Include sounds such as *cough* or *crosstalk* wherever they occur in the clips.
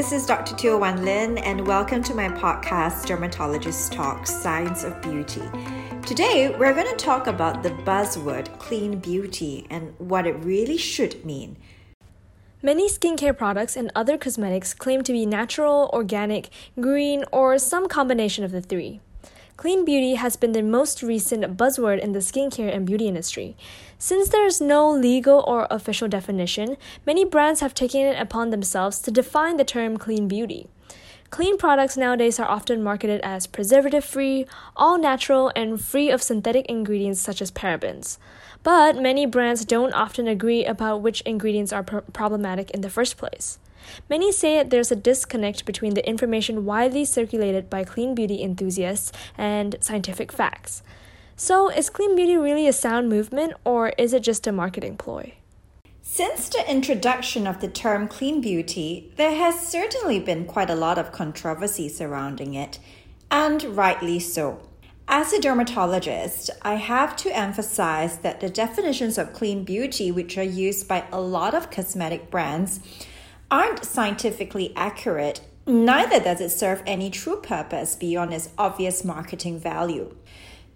this is Dr. Teo Wan Lin, and welcome to my podcast, Dermatologist Talk Science of Beauty. Today, we're going to talk about the buzzword clean beauty and what it really should mean. Many skincare products and other cosmetics claim to be natural, organic, green, or some combination of the three. Clean beauty has been the most recent buzzword in the skincare and beauty industry. Since there is no legal or official definition, many brands have taken it upon themselves to define the term clean beauty. Clean products nowadays are often marketed as preservative free, all natural, and free of synthetic ingredients such as parabens. But many brands don't often agree about which ingredients are pr- problematic in the first place. Many say there's a disconnect between the information widely circulated by clean beauty enthusiasts and scientific facts. So, is clean beauty really a sound movement or is it just a marketing ploy? Since the introduction of the term clean beauty, there has certainly been quite a lot of controversy surrounding it, and rightly so. As a dermatologist, I have to emphasize that the definitions of clean beauty, which are used by a lot of cosmetic brands, aren't scientifically accurate, neither does it serve any true purpose beyond its obvious marketing value.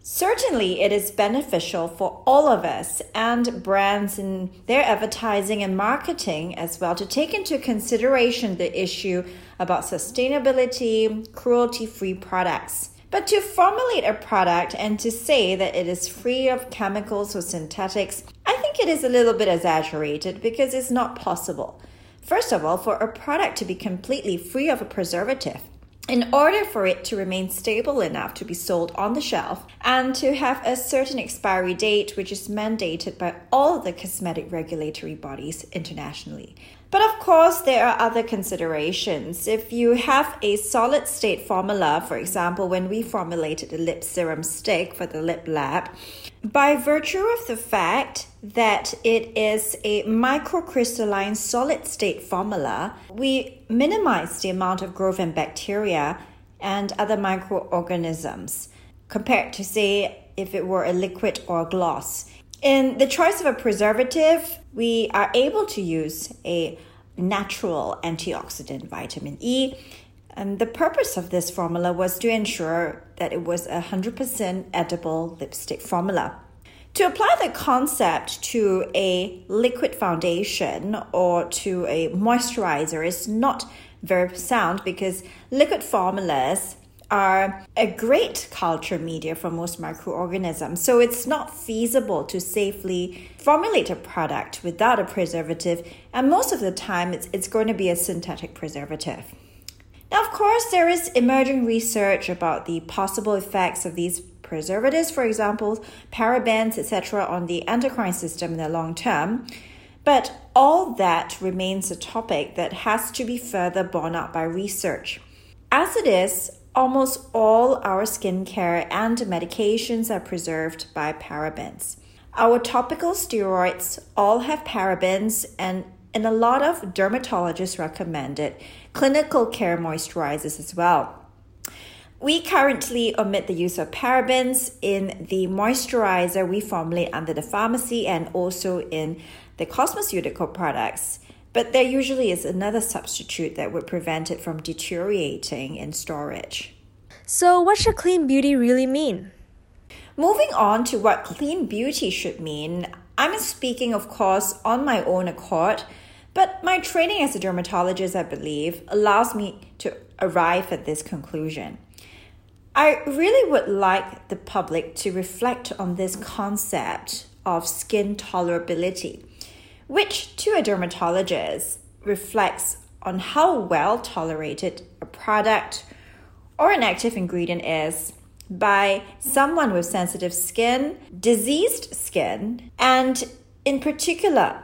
Certainly, it is beneficial for all of us and brands in their advertising and marketing as well to take into consideration the issue about sustainability, cruelty free products. But to formulate a product and to say that it is free of chemicals or synthetics, I think it is a little bit exaggerated because it's not possible. First of all, for a product to be completely free of a preservative, in order for it to remain stable enough to be sold on the shelf and to have a certain expiry date, which is mandated by all the cosmetic regulatory bodies internationally. But of course, there are other considerations. If you have a solid state formula, for example, when we formulated the lip serum stick for the lip lab, by virtue of the fact that it is a microcrystalline solid state formula, we minimize the amount of growth in bacteria and other microorganisms compared to, say, if it were a liquid or a gloss. In the choice of a preservative, we are able to use a natural antioxidant vitamin E and the purpose of this formula was to ensure that it was a 100% edible lipstick formula. To apply the concept to a liquid foundation or to a moisturizer is not very sound because liquid formulas are a great culture media for most microorganisms. So it's not feasible to safely formulate a product without a preservative, and most of the time it's, it's going to be a synthetic preservative. Now, of course, there is emerging research about the possible effects of these preservatives, for example, parabens, etc., on the endocrine system in the long term. But all that remains a topic that has to be further borne out by research. As it is, almost all our skincare and medications are preserved by parabens. Our topical steroids all have parabens, and and a lot of dermatologists recommend it. Clinical care moisturizers as well. We currently omit the use of parabens in the moisturizer we formulate under the pharmacy and also in the cosmeceutical products. But there usually is another substitute that would prevent it from deteriorating in storage. So, what should clean beauty really mean? Moving on to what clean beauty should mean, I'm speaking, of course, on my own accord but my training as a dermatologist, I believe, allows me to arrive at this conclusion. I really would like the public to reflect on this concept of skin tolerability, which to a dermatologist reflects on how well tolerated a product or an active ingredient is by someone with sensitive skin, diseased skin, and in particular,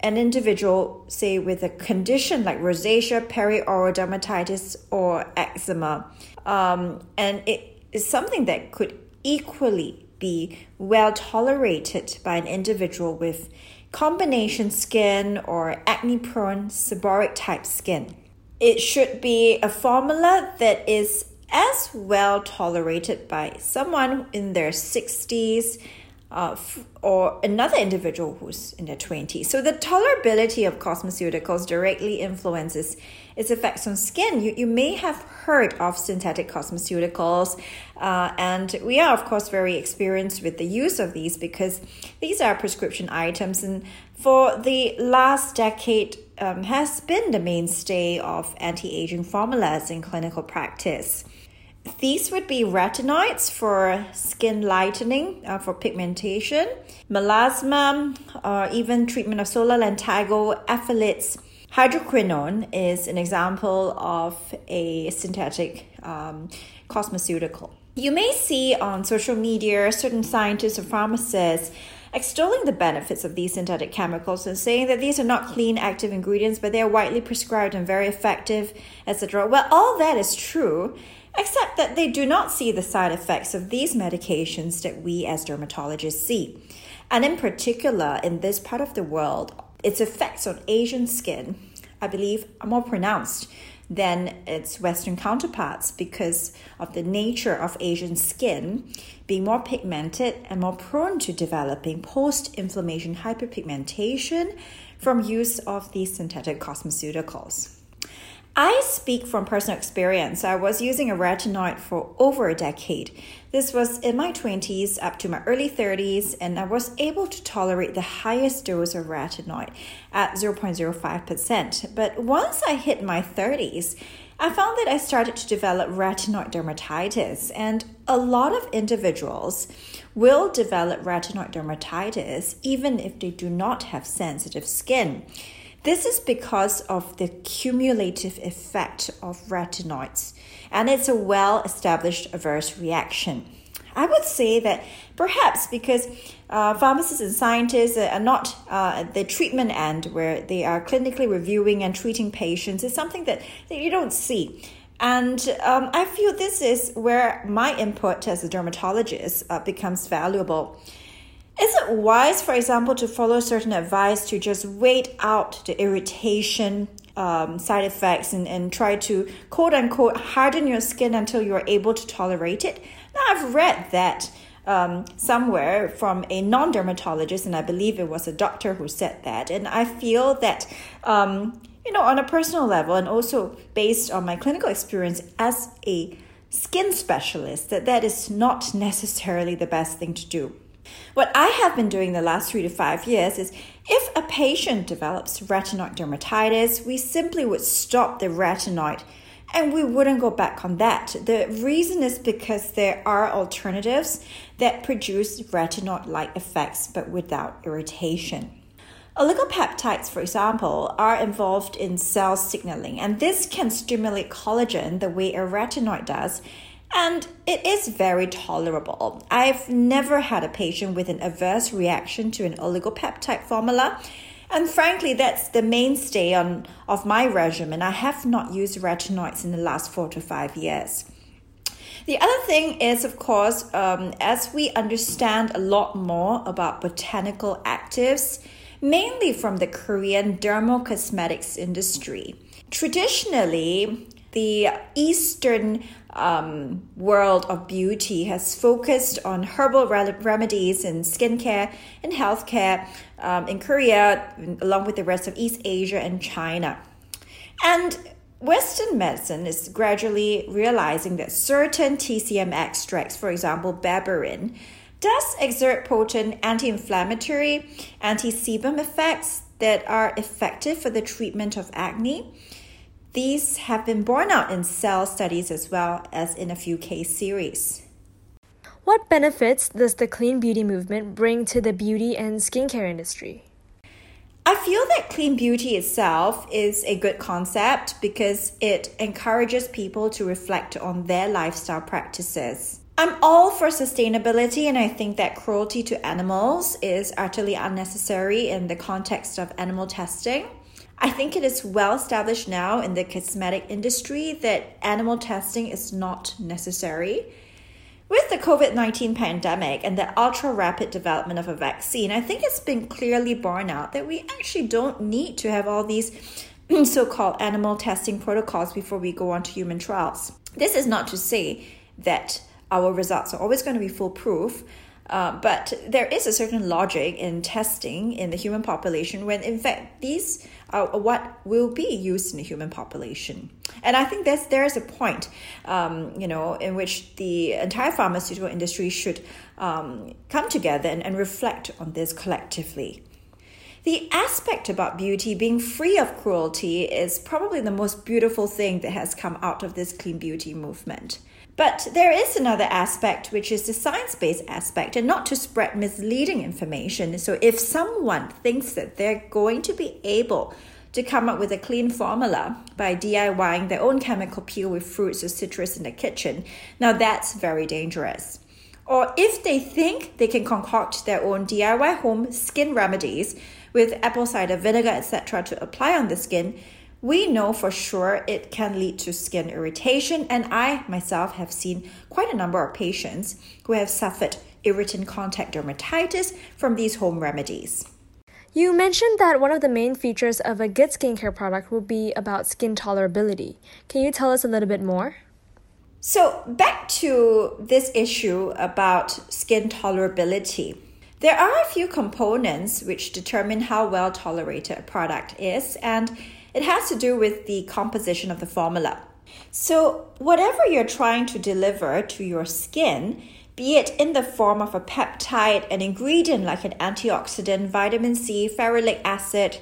an individual, say, with a condition like rosacea, perioral dermatitis, or eczema, um, and it is something that could equally be well tolerated by an individual with combination skin or acne prone seborrheic type skin. It should be a formula that is as well tolerated by someone in their 60s uh, or another individual who's in their 20s. So the tolerability of cosmeceuticals directly influences its effects on skin. You, you may have heard of synthetic cosmeceuticals, uh, and we are, of course, very experienced with the use of these because these are prescription items, and for the last decade, um, has been the mainstay of anti aging formulas in clinical practice. These would be retinoids for skin lightening, uh, for pigmentation, melasma, or even treatment of solar lentigo, phthalates. Hydroquinone is an example of a synthetic um, cosmeceutical. You may see on social media certain scientists or pharmacists extolling the benefits of these synthetic chemicals and saying that these are not clean active ingredients, but they are widely prescribed and very effective, etc. Well, all that is true, except that they do not see the side effects of these medications that we as dermatologists see. And in particular, in this part of the world, its effects on Asian skin, I believe, are more pronounced than its Western counterparts because of the nature of Asian skin being more pigmented and more prone to developing post inflammation hyperpigmentation from use of these synthetic cosmeceuticals. I speak from personal experience. I was using a retinoid for over a decade. This was in my 20s up to my early 30s, and I was able to tolerate the highest dose of retinoid at 0.05%. But once I hit my 30s, I found that I started to develop retinoid dermatitis, and a lot of individuals will develop retinoid dermatitis even if they do not have sensitive skin. This is because of the cumulative effect of retinoids, and it's a well established adverse reaction. I would say that perhaps because uh, pharmacists and scientists are not uh, at the treatment end where they are clinically reviewing and treating patients is something that, that you don't see. And um, I feel this is where my input as a dermatologist uh, becomes valuable. Is it wise, for example, to follow certain advice to just wait out the irritation um, side effects and, and try to quote unquote harden your skin until you're able to tolerate it? Now, I've read that um, somewhere from a non dermatologist, and I believe it was a doctor who said that. And I feel that, um, you know, on a personal level and also based on my clinical experience as a skin specialist, that that is not necessarily the best thing to do. What I have been doing the last three to five years is if a patient develops retinoid dermatitis, we simply would stop the retinoid and we wouldn't go back on that. The reason is because there are alternatives that produce retinoid like effects but without irritation. Oligopeptides, for example, are involved in cell signaling, and this can stimulate collagen the way a retinoid does and it is very tolerable. I've never had a patient with an adverse reaction to an oligopeptide formula. And frankly, that's the mainstay on, of my regimen. I have not used retinoids in the last four to five years. The other thing is, of course, um, as we understand a lot more about botanical actives, mainly from the Korean dermocosmetics industry. Traditionally, the Eastern um, world of beauty has focused on herbal re- remedies in skincare and healthcare um, in Korea, along with the rest of East Asia and China. And Western medicine is gradually realizing that certain TCM extracts, for example, berberine, does exert potent anti-inflammatory, anti-sebum effects that are effective for the treatment of acne. These have been borne out in cell studies as well as in a few case series. What benefits does the clean beauty movement bring to the beauty and skincare industry? I feel that clean beauty itself is a good concept because it encourages people to reflect on their lifestyle practices. I'm all for sustainability, and I think that cruelty to animals is utterly unnecessary in the context of animal testing. I think it is well established now in the cosmetic industry that animal testing is not necessary. With the COVID 19 pandemic and the ultra rapid development of a vaccine, I think it's been clearly borne out that we actually don't need to have all these *clears throat* so called animal testing protocols before we go on to human trials. This is not to say that our results are always going to be foolproof. Uh, but there is a certain logic in testing in the human population when, in fact, these are what will be used in the human population. And I think that's there's a point, um, you know, in which the entire pharmaceutical industry should um, come together and, and reflect on this collectively. The aspect about beauty being free of cruelty is probably the most beautiful thing that has come out of this clean beauty movement. But there is another aspect, which is the science based aspect, and not to spread misleading information. So, if someone thinks that they're going to be able to come up with a clean formula by DIYing their own chemical peel with fruits or citrus in the kitchen, now that's very dangerous. Or if they think they can concoct their own DIY home skin remedies with apple cider vinegar, etc., to apply on the skin, we know for sure it can lead to skin irritation. And I myself have seen quite a number of patients who have suffered irritant contact dermatitis from these home remedies. You mentioned that one of the main features of a good skincare product will be about skin tolerability. Can you tell us a little bit more? So, back to this issue about skin tolerability. There are a few components which determine how well tolerated a product is, and it has to do with the composition of the formula. So, whatever you're trying to deliver to your skin, be it in the form of a peptide, an ingredient like an antioxidant, vitamin C, ferulic acid,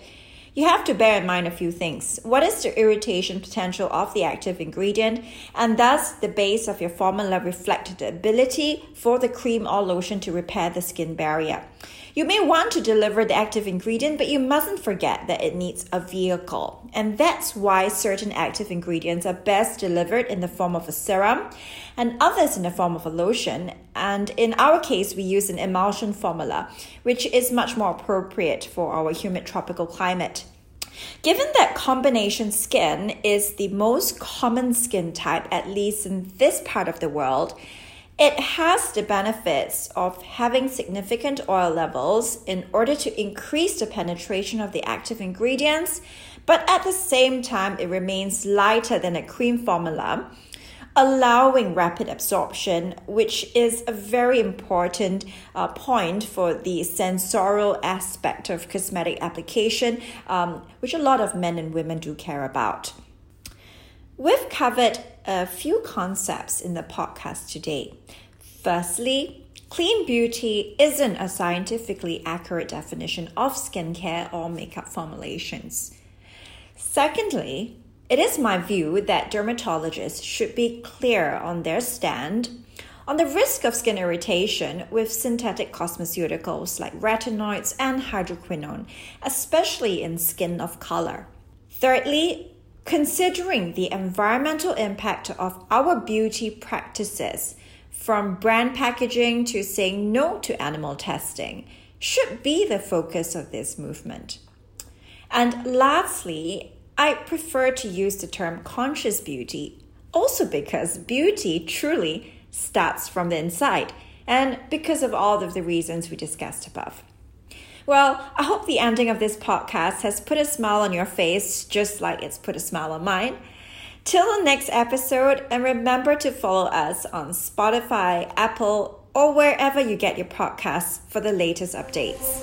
you have to bear in mind a few things. What is the irritation potential of the active ingredient? And does the base of your formula reflect the ability for the cream or lotion to repair the skin barrier? You may want to deliver the active ingredient, but you mustn't forget that it needs a vehicle. And that's why certain active ingredients are best delivered in the form of a serum and others in the form of a lotion. And in our case, we use an emulsion formula, which is much more appropriate for our humid tropical climate. Given that combination skin is the most common skin type, at least in this part of the world, it has the benefits of having significant oil levels in order to increase the penetration of the active ingredients, but at the same time, it remains lighter than a cream formula, allowing rapid absorption, which is a very important uh, point for the sensorial aspect of cosmetic application, um, which a lot of men and women do care about. We've covered a few concepts in the podcast today. Firstly, clean beauty isn't a scientifically accurate definition of skincare or makeup formulations. Secondly, it is my view that dermatologists should be clear on their stand on the risk of skin irritation with synthetic cosmeceuticals like retinoids and hydroquinone, especially in skin of color. Thirdly, Considering the environmental impact of our beauty practices, from brand packaging to saying no to animal testing, should be the focus of this movement. And lastly, I prefer to use the term conscious beauty, also because beauty truly starts from the inside, and because of all of the reasons we discussed above. Well, I hope the ending of this podcast has put a smile on your face, just like it's put a smile on mine. Till the next episode, and remember to follow us on Spotify, Apple, or wherever you get your podcasts for the latest updates.